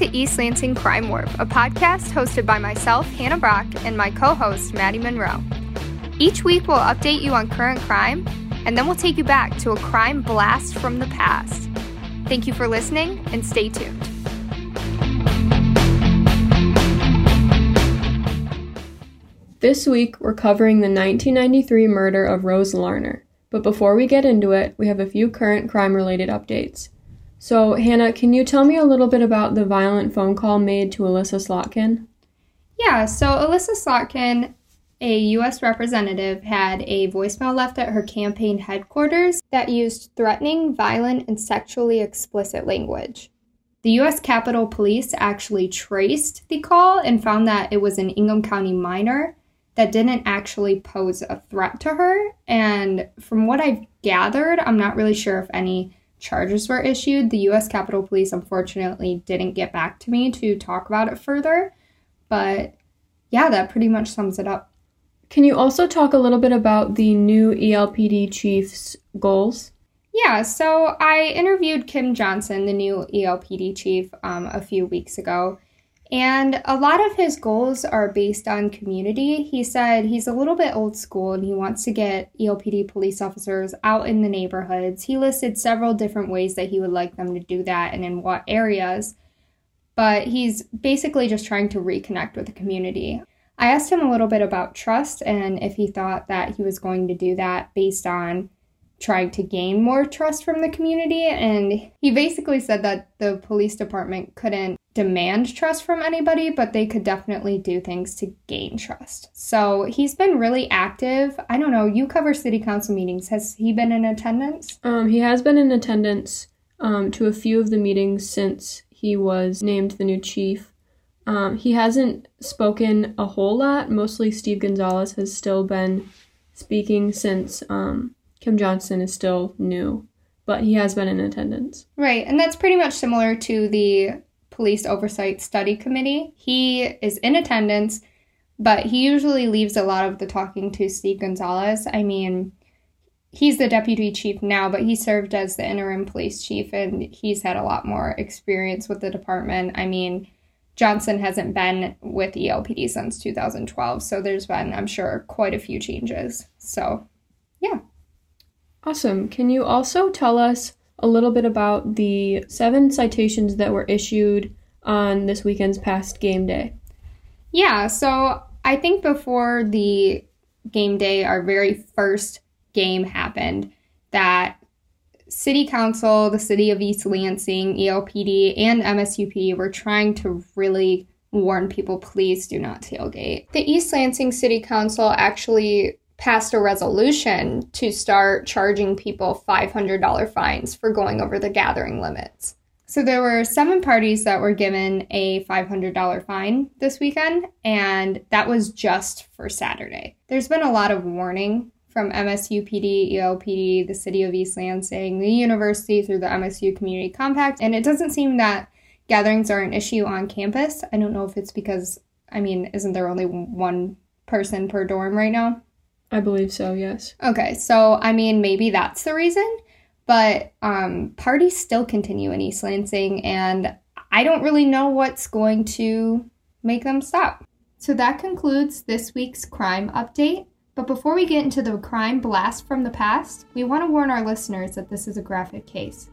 to East Lansing Crime Warp, a podcast hosted by myself, Hannah Brock, and my co host, Maddie Monroe. Each week, we'll update you on current crime, and then we'll take you back to a crime blast from the past. Thank you for listening, and stay tuned. This week, we're covering the 1993 murder of Rose Larner. But before we get into it, we have a few current crime related updates. So, Hannah, can you tell me a little bit about the violent phone call made to Elissa Slotkin? Yeah, so Elissa Slotkin, a U.S. representative, had a voicemail left at her campaign headquarters that used threatening, violent, and sexually explicit language. The U.S. Capitol Police actually traced the call and found that it was an Ingham County minor that didn't actually pose a threat to her. And from what I've gathered, I'm not really sure if any charges were issued. The US Capitol Police unfortunately didn't get back to me to talk about it further, but yeah, that pretty much sums it up. Can you also talk a little bit about the new ELPD chief's goals? Yeah, so I interviewed Kim Johnson, the new ELPD chief, um, a few weeks ago, and a lot of his goals are based on community. He said he's a little bit old school and he wants to get ELPD police officers out in the neighborhoods. He listed several different ways that he would like them to do that and in what areas. But he's basically just trying to reconnect with the community. I asked him a little bit about trust and if he thought that he was going to do that based on trying to gain more trust from the community. And he basically said that the police department couldn't demand trust from anybody, but they could definitely do things to gain trust. So he's been really active. I don't know, you cover city council meetings. Has he been in attendance? Um, he has been in attendance um, to a few of the meetings since he was named the new chief. Um, he hasn't spoken a whole lot. Mostly Steve Gonzalez has still been speaking since um, Kim Johnson is still new, but he has been in attendance. Right, and that's pretty much similar to the Police Oversight Study Committee. He is in attendance, but he usually leaves a lot of the talking to Steve Gonzalez. I mean, he's the deputy chief now, but he served as the interim police chief and he's had a lot more experience with the department. I mean, Johnson hasn't been with ELPD since 2012, so there's been, I'm sure, quite a few changes. So, yeah. Awesome. Can you also tell us a little bit about the seven citations that were issued on this weekend's past game day. Yeah, so I think before the game day, our very first game happened, that City Council, the City of East Lansing, ELPD, and MSUP were trying to really warn people please do not tailgate. The East Lansing City Council actually passed a resolution to start charging people $500 fines for going over the gathering limits. So there were seven parties that were given a $500 fine this weekend, and that was just for Saturday. There's been a lot of warning from MSUPD, ELPD, the City of East Lansing, the university through the MSU Community Compact, and it doesn't seem that gatherings are an issue on campus. I don't know if it's because, I mean, isn't there only one person per dorm right now? I believe so, yes. Okay, so I mean, maybe that's the reason, but um, parties still continue in East Lansing, and I don't really know what's going to make them stop. So that concludes this week's crime update. But before we get into the crime blast from the past, we want to warn our listeners that this is a graphic case.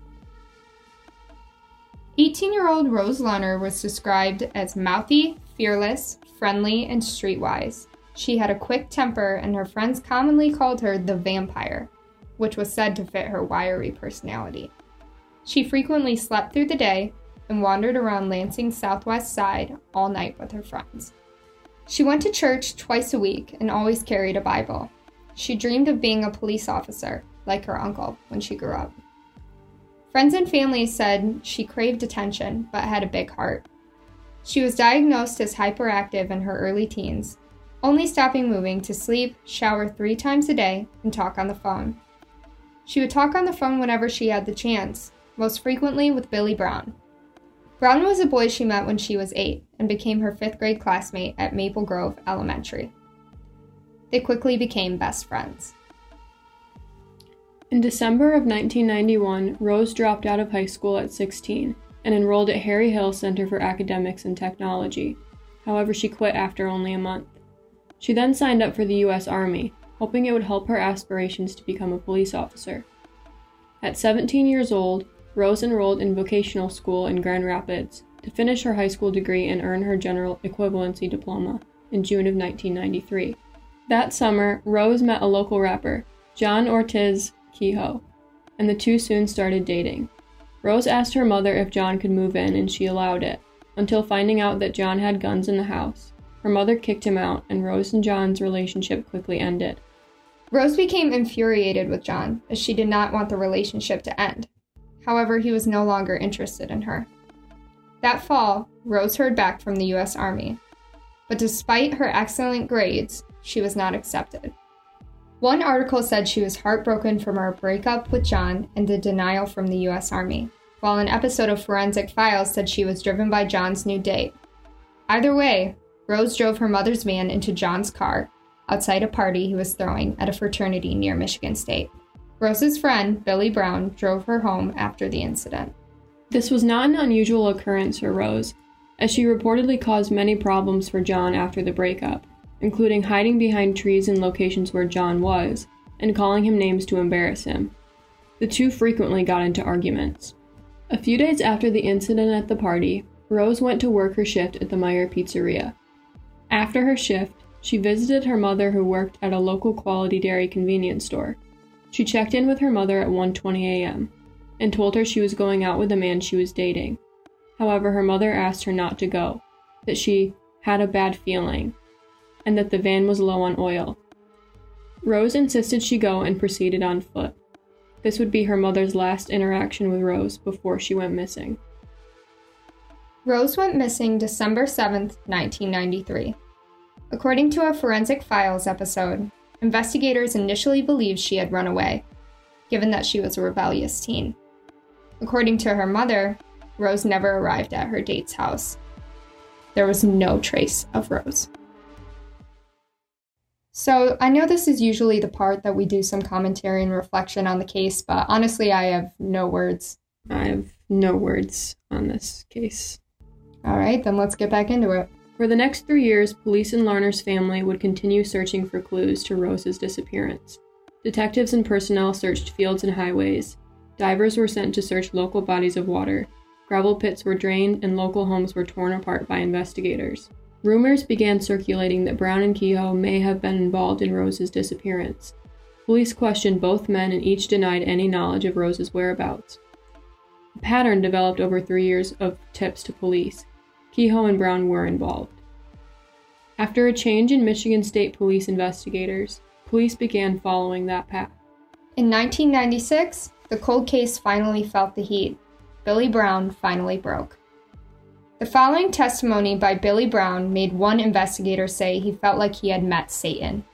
18 year old Rose Larner was described as mouthy, fearless, friendly, and streetwise. She had a quick temper, and her friends commonly called her the vampire, which was said to fit her wiry personality. She frequently slept through the day and wandered around Lansing's southwest side all night with her friends. She went to church twice a week and always carried a Bible. She dreamed of being a police officer, like her uncle, when she grew up. Friends and family said she craved attention but had a big heart. She was diagnosed as hyperactive in her early teens only stopping moving to sleep, shower three times a day, and talk on the phone. She would talk on the phone whenever she had the chance, most frequently with Billy Brown. Brown was a boy she met when she was eight and became her fifth grade classmate at Maple Grove Elementary. They quickly became best friends. In December of 1991, Rose dropped out of high school at 16. and enrolled at Harry Hill Center for Academics and Technology. However, she quit after only a month. She then signed up for the U.S. Army, hoping it would help her aspirations to become a police officer. At 17 years old, Rose enrolled in vocational school in Grand Rapids to finish her high school degree and earn her general equivalency diploma in June of 1993. That summer, Rose met a local rapper, John Ortiz Kehoe, and the two soon started dating. Rose asked her mother if John could move in, and she allowed it, until finding out that John had guns in the house. Her mother kicked him out, and Rose and John's relationship quickly ended. Rose became infuriated with John, as she did not want the relationship to end. However, he was no longer interested in her. That fall, Rose heard back from the U.S. Army. But despite her excellent grades, she was not accepted. One article said she was heartbroken from her breakup with John and the denial from the U.S. Army, while an episode of Forensic Files said she was driven by John's new date. Either way, Rose drove her mother's van into John's car outside a party he was throwing at a fraternity near Michigan State. Rose's friend, Billy Brown, drove her home after the incident. This was not an unusual occurrence for Rose, as she reportedly caused many problems for John after the breakup including hiding behind trees in locations where John was, and calling him names to embarrass him. The two frequently got into arguments. A few days after the incident at the party, Rose went to work her shift at the Meyer Pizzeria. After her shift, she visited her mother who worked at a local quality dairy convenience store. She checked in with her mother at 1:20 a.m. and told her she was going out with a man she was dating. However, her mother asked her not to go, that she had a bad feeling and that the van was low on oil. Rose insisted she go and proceeded on foot. This would be her mother's last interaction with Rose before she went missing. Rose went missing December 7, 1993. According to a Forensic Files episode, investigators initially believed she had run away, given that she was a rebellious teen. According to her mother, Rose never arrived at her date's house. There was no trace of Rose. So I know this is usually the part that we do some commentary and reflection on the case, but honestly, I have no words. I have no words on this case. All right, then let's get back into it. For the next three years, police and Larner's family would continue searching for clues to Rose's disappearance. Detectives and personnel searched fields and highways. Divers were sent to search local bodies of water. Gravel pits were drained, and local homes were torn apart by investigators. Rumors began circulating that Brown and Kehoe may have been involved in Rose's disappearance. Police questioned both men and each denied any knowledge of Rose's whereabouts. A pattern developed over three years of tips to police. Kehoe and Brown were involved. After a change in Michigan State Police investigators, police began following that path. In 1996, the cold case finally felt the heat. Billy Brown finally broke. The following testimony by Billy Brown made one investigator say he felt like he had met Satan.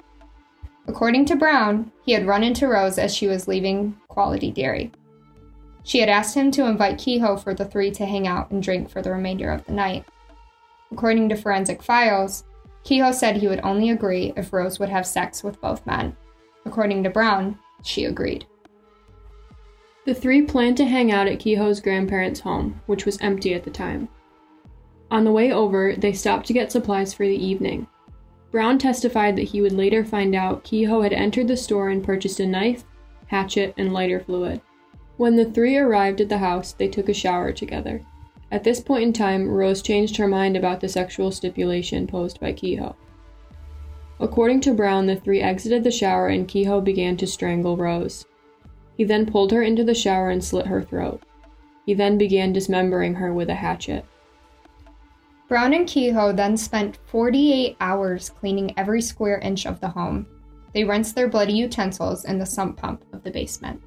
According to Brown, he had run into Rose as she was leaving Quality Dairy. She had asked him to invite Kehoe for the three to hang out and drink for the remainder of the night. According to Forensic Files, Kehoe said he would only agree if Rose would have sex with both men. According to Brown, she agreed. The three planned to hang out at Kehoe's grandparents' home, which was empty at the time. On the way over, they stopped to get supplies for the evening. Brown testified that he would later find out Kehoe had entered the store and purchased a knife, hatchet, and lighter fluid. When the three arrived at the house, they took a shower together. At this point in time, Rose changed her mind about the sexual stipulation posed by Kehoe. According to Brown, the three exited the shower and Kehoe began to strangle Rose. He then pulled her into the shower and slit her throat. He then began dismembering her with a hatchet. Brown and Kehoe then spent 48 hours cleaning every square inch of the home. They rinsed their bloody utensils in the sump pump of the basement.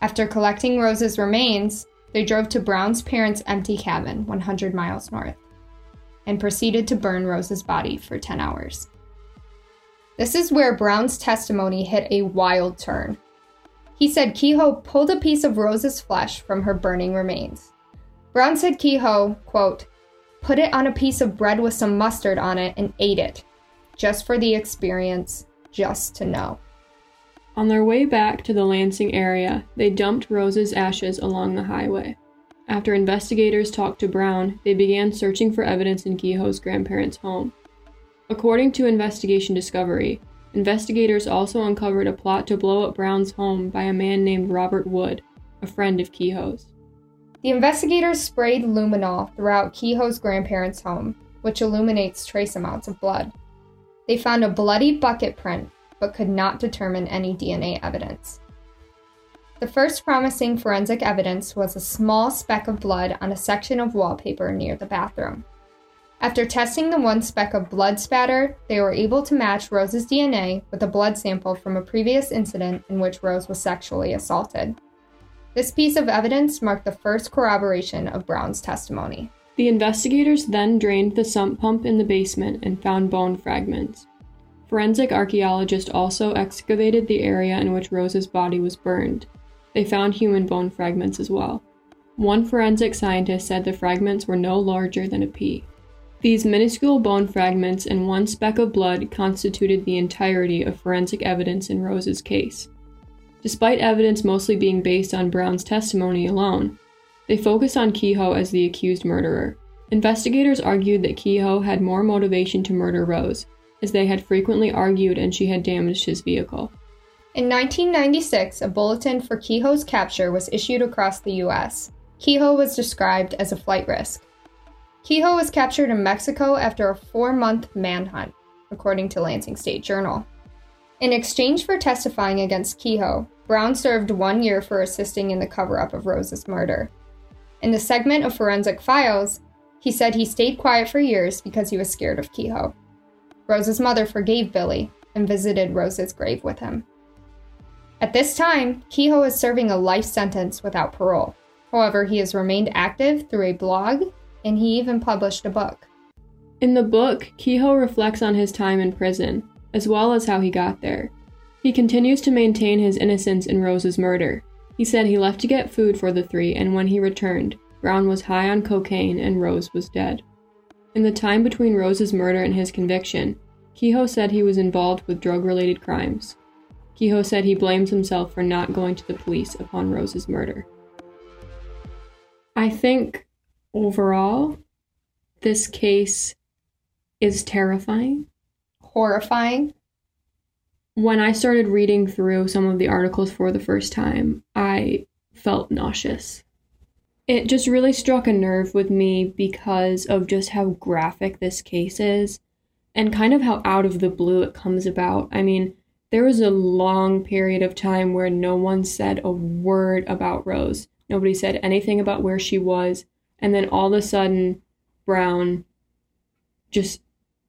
After collecting Rose's remains, they drove to Brown's parents' empty cabin 100 miles north and proceeded to burn Rose's body for 10 hours. This is where Brown's testimony hit a wild turn. He said Kehoe pulled a piece of Rose's flesh from her burning remains. Brown said Kehoe, quote, put it on a piece of bread with some mustard on it, and ate it. Just for the experience, just to know. On their way back to the Lansing area, they dumped Rose's ashes along the highway. After investigators talked to Brown, they began searching for evidence in Kehoe's grandparents' home. According to Investigation Discovery, investigators also uncovered a plot to blow up Brown's home by a man named Robert Wood, a friend of Kehoe's. The investigators sprayed luminol throughout Kehoe's grandparents' home, which illuminates trace amounts of blood. They found a bloody bucket print, but could not determine any DNA evidence. The first promising forensic evidence was a small speck of blood on a section of wallpaper near the bathroom. After testing the one speck of blood spatter, they were able to match Rose's DNA with a blood sample from a previous incident in which Rose was sexually assaulted. This piece of evidence marked the first corroboration of Brown's testimony. The investigators then drained the sump pump in the basement and found bone fragments. Forensic archaeologists also excavated the area in which Rose's body was burned. They found human bone fragments as well. One forensic scientist said the fragments were no larger than a pea. These minuscule bone fragments and one speck of blood constituted the entirety of forensic evidence in Rose's case. Despite evidence mostly being based on Brown's testimony alone, they focused on Kehoe as the accused murderer. Investigators argued that Kehoe had more motivation to murder Rose, as they had frequently argued and she had damaged his vehicle. In 1996, a bulletin for Kehoe's capture was issued across the U.S. Kehoe was described as a flight risk. Kehoe was captured in Mexico after a four month manhunt, according to Lansing State Journal. In exchange for testifying against Kehoe, Brown served one year for assisting in the cover up of Rose's murder. In the segment of Forensic Files, he said he stayed quiet for years because he was scared of Kehoe. Rose's mother forgave Billy and visited Rose's grave with him. At this time, Kehoe is serving a life sentence without parole. However, he has remained active through a blog and he even published a book. In the book, Kehoe reflects on his time in prison as well as how he got there. He continues to maintain his innocence in Rose's murder. He said he left to get food for the three, and when he returned, Brown was high on cocaine and Rose was dead. In the time between Rose's murder and his conviction, Kehoe said he was involved with drug related crimes. Kehoe said he blames himself for not going to the police upon Rose's murder. I think overall, this case is terrifying horrifying. When I started reading through some of the articles for the first time, I felt nauseous. It just really struck a nerve with me because of just how graphic this case is and kind of how out of the blue it comes about. I mean, there was a long period of time where no one said a word about Rose. Nobody said anything about where she was. And then all of a sudden, Brown just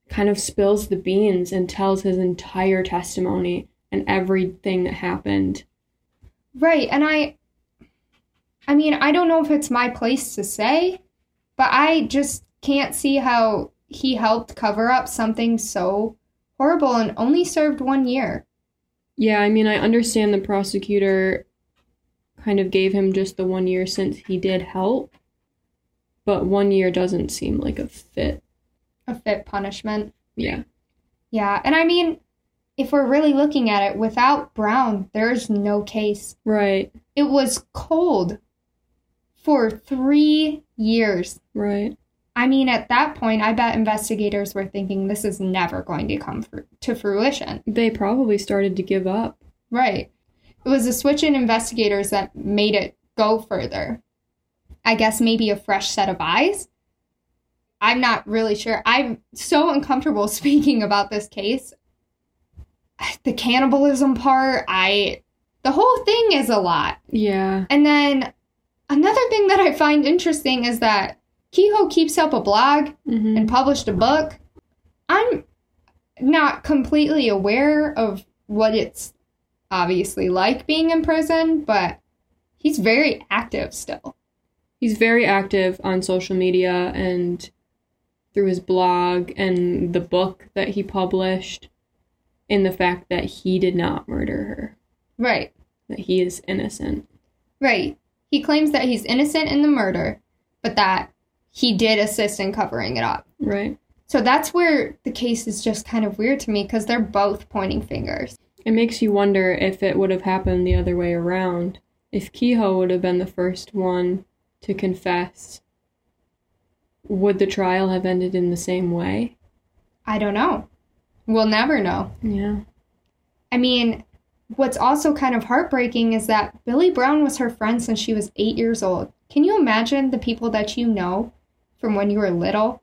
kind of spills the beans and tells his entire testimony and everything that happened. Right. And I I mean, I don't know if it's my place to say, but I just can't see how he helped cover up something so horrible and only served 1 year. Yeah, I mean, I understand the prosecutor kind of gave him just the 1 year since he did help, but 1 year doesn't seem like a fit a fit punishment. Yeah. Yeah, and I mean, if we're really looking at it, without Brown, there's no case. Right. It was cold for three years. Right. I mean, at that point, I bet investigators were thinking this is never going to come to fruition. They probably started to give up. Right. It was a switch in investigators that made it go further. I guess maybe a fresh set of eyes I'm not really sure. I'm so uncomfortable speaking about this case. The cannibalism part, I the whole thing is a lot. Yeah. And then another thing that I find interesting is that Kehoe keeps up a blog mm-hmm. and published a book. I'm not completely aware of what it's obviously like being in prison, but he's very active still. He's very active on social media and through his blog and the book that he published in the fact that he did not murder her. Right. That he is innocent. Right. He claims that he's innocent in the murder, but that he did assist in covering it up. Right. So that's where the case is just kind of weird to me because they're both pointing fingers. It makes you wonder if it would have happened the other way around. If Kehoe would have been the first one to confess, would the trial have ended in the same way? I don't know. We'll never know. Yeah. I mean, what's also kind of heartbreaking is that Billy Brown was her friend since she was eight years old. Can you imagine the people that you know from when you were little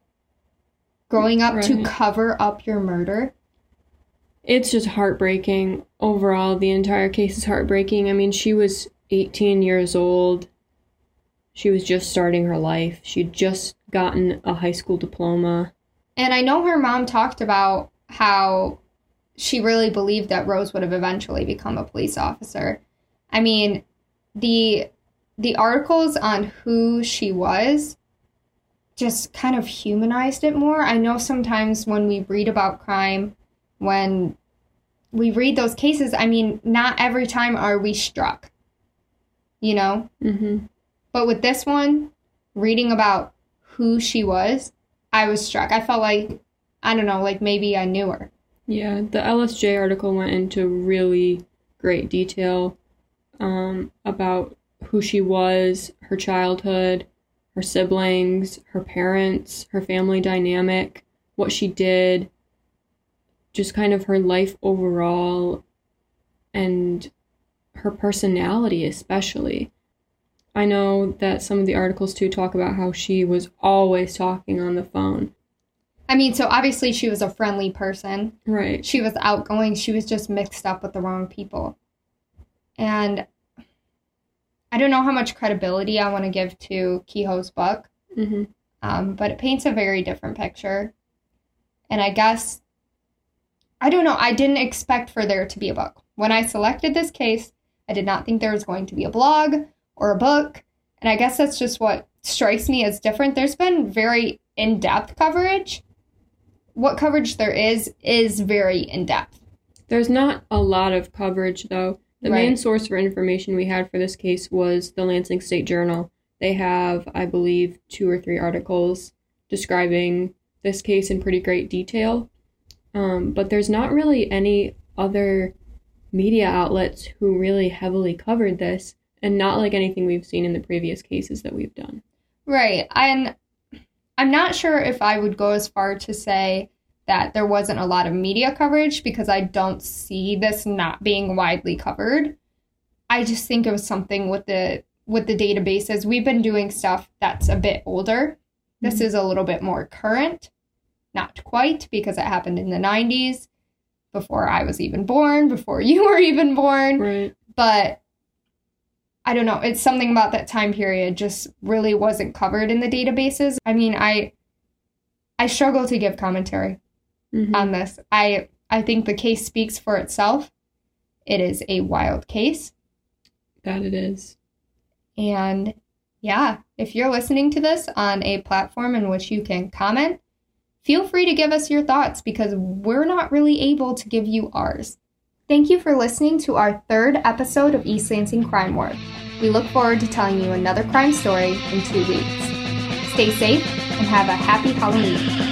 growing up to cover up your murder? It's just heartbreaking. Overall, the entire case is heartbreaking. I mean, she was 18 years old. She was just starting her life. She'd just gotten a high school diploma. And I know her mom talked about how she really believed that Rose would have eventually become a police officer. I mean, the the articles on who she was just kind of humanized it more. I know sometimes when we read about crime, when we read those cases, I mean, not every time are we struck. You know? Mm-hmm. But with this one, reading about who she was, I was struck. I felt like, I don't know, like maybe I knew her. Yeah, the LSJ article went into really great detail um, about who she was, her childhood, her siblings, her parents, her family dynamic, what she did, just kind of her life overall, and her personality, especially. I know that some of the articles too talk about how she was always talking on the phone. I mean, so obviously she was a friendly person. Right. She was outgoing. She was just mixed up with the wrong people. And I don't know how much credibility I want to give to Kehoe's book, Mm-hmm. um, but it paints a very different picture. And I guess, I don't know, I didn't expect for there to be a book. When I selected this case, I did not think there was going to be a blog or a book. And I guess that's just what strikes me as different. There's been very in depth coverage. What coverage there is, is very in depth. There's not a lot of coverage, though. The main source for information we had for this case was the Lansing State Journal. They have, I believe, two or three articles describing this case in pretty great detail. Um, but there's not really any other media outlets who really heavily covered this, and not like anything we've seen in the previous cases that we've done. Right. And I'm not sure if I would go as far to say that there wasn't a lot of media coverage because I don't see this not being widely covered. I just think it was something with the with the databases. We've been doing stuff that's a bit older. This Mhm. is a little bit more current. Not quite because it happened in the 90s before I was even born, before you were even born Right. but I don't know. It's something about that time period just really wasn't covered in the databases. I mean, I I struggle to give commentary Mhm. on this. I I think the case speaks for itself. It is a wild case, that it is. and yeah, if you're listening to this on a platform in which you can comment, feel free to give us your thoughts because we're not really able to give you ours. Thank you for listening to our third episode of East Lansing Crime War. We look forward to telling you another crime story in two weeks. Stay safe and have a happy Halloween.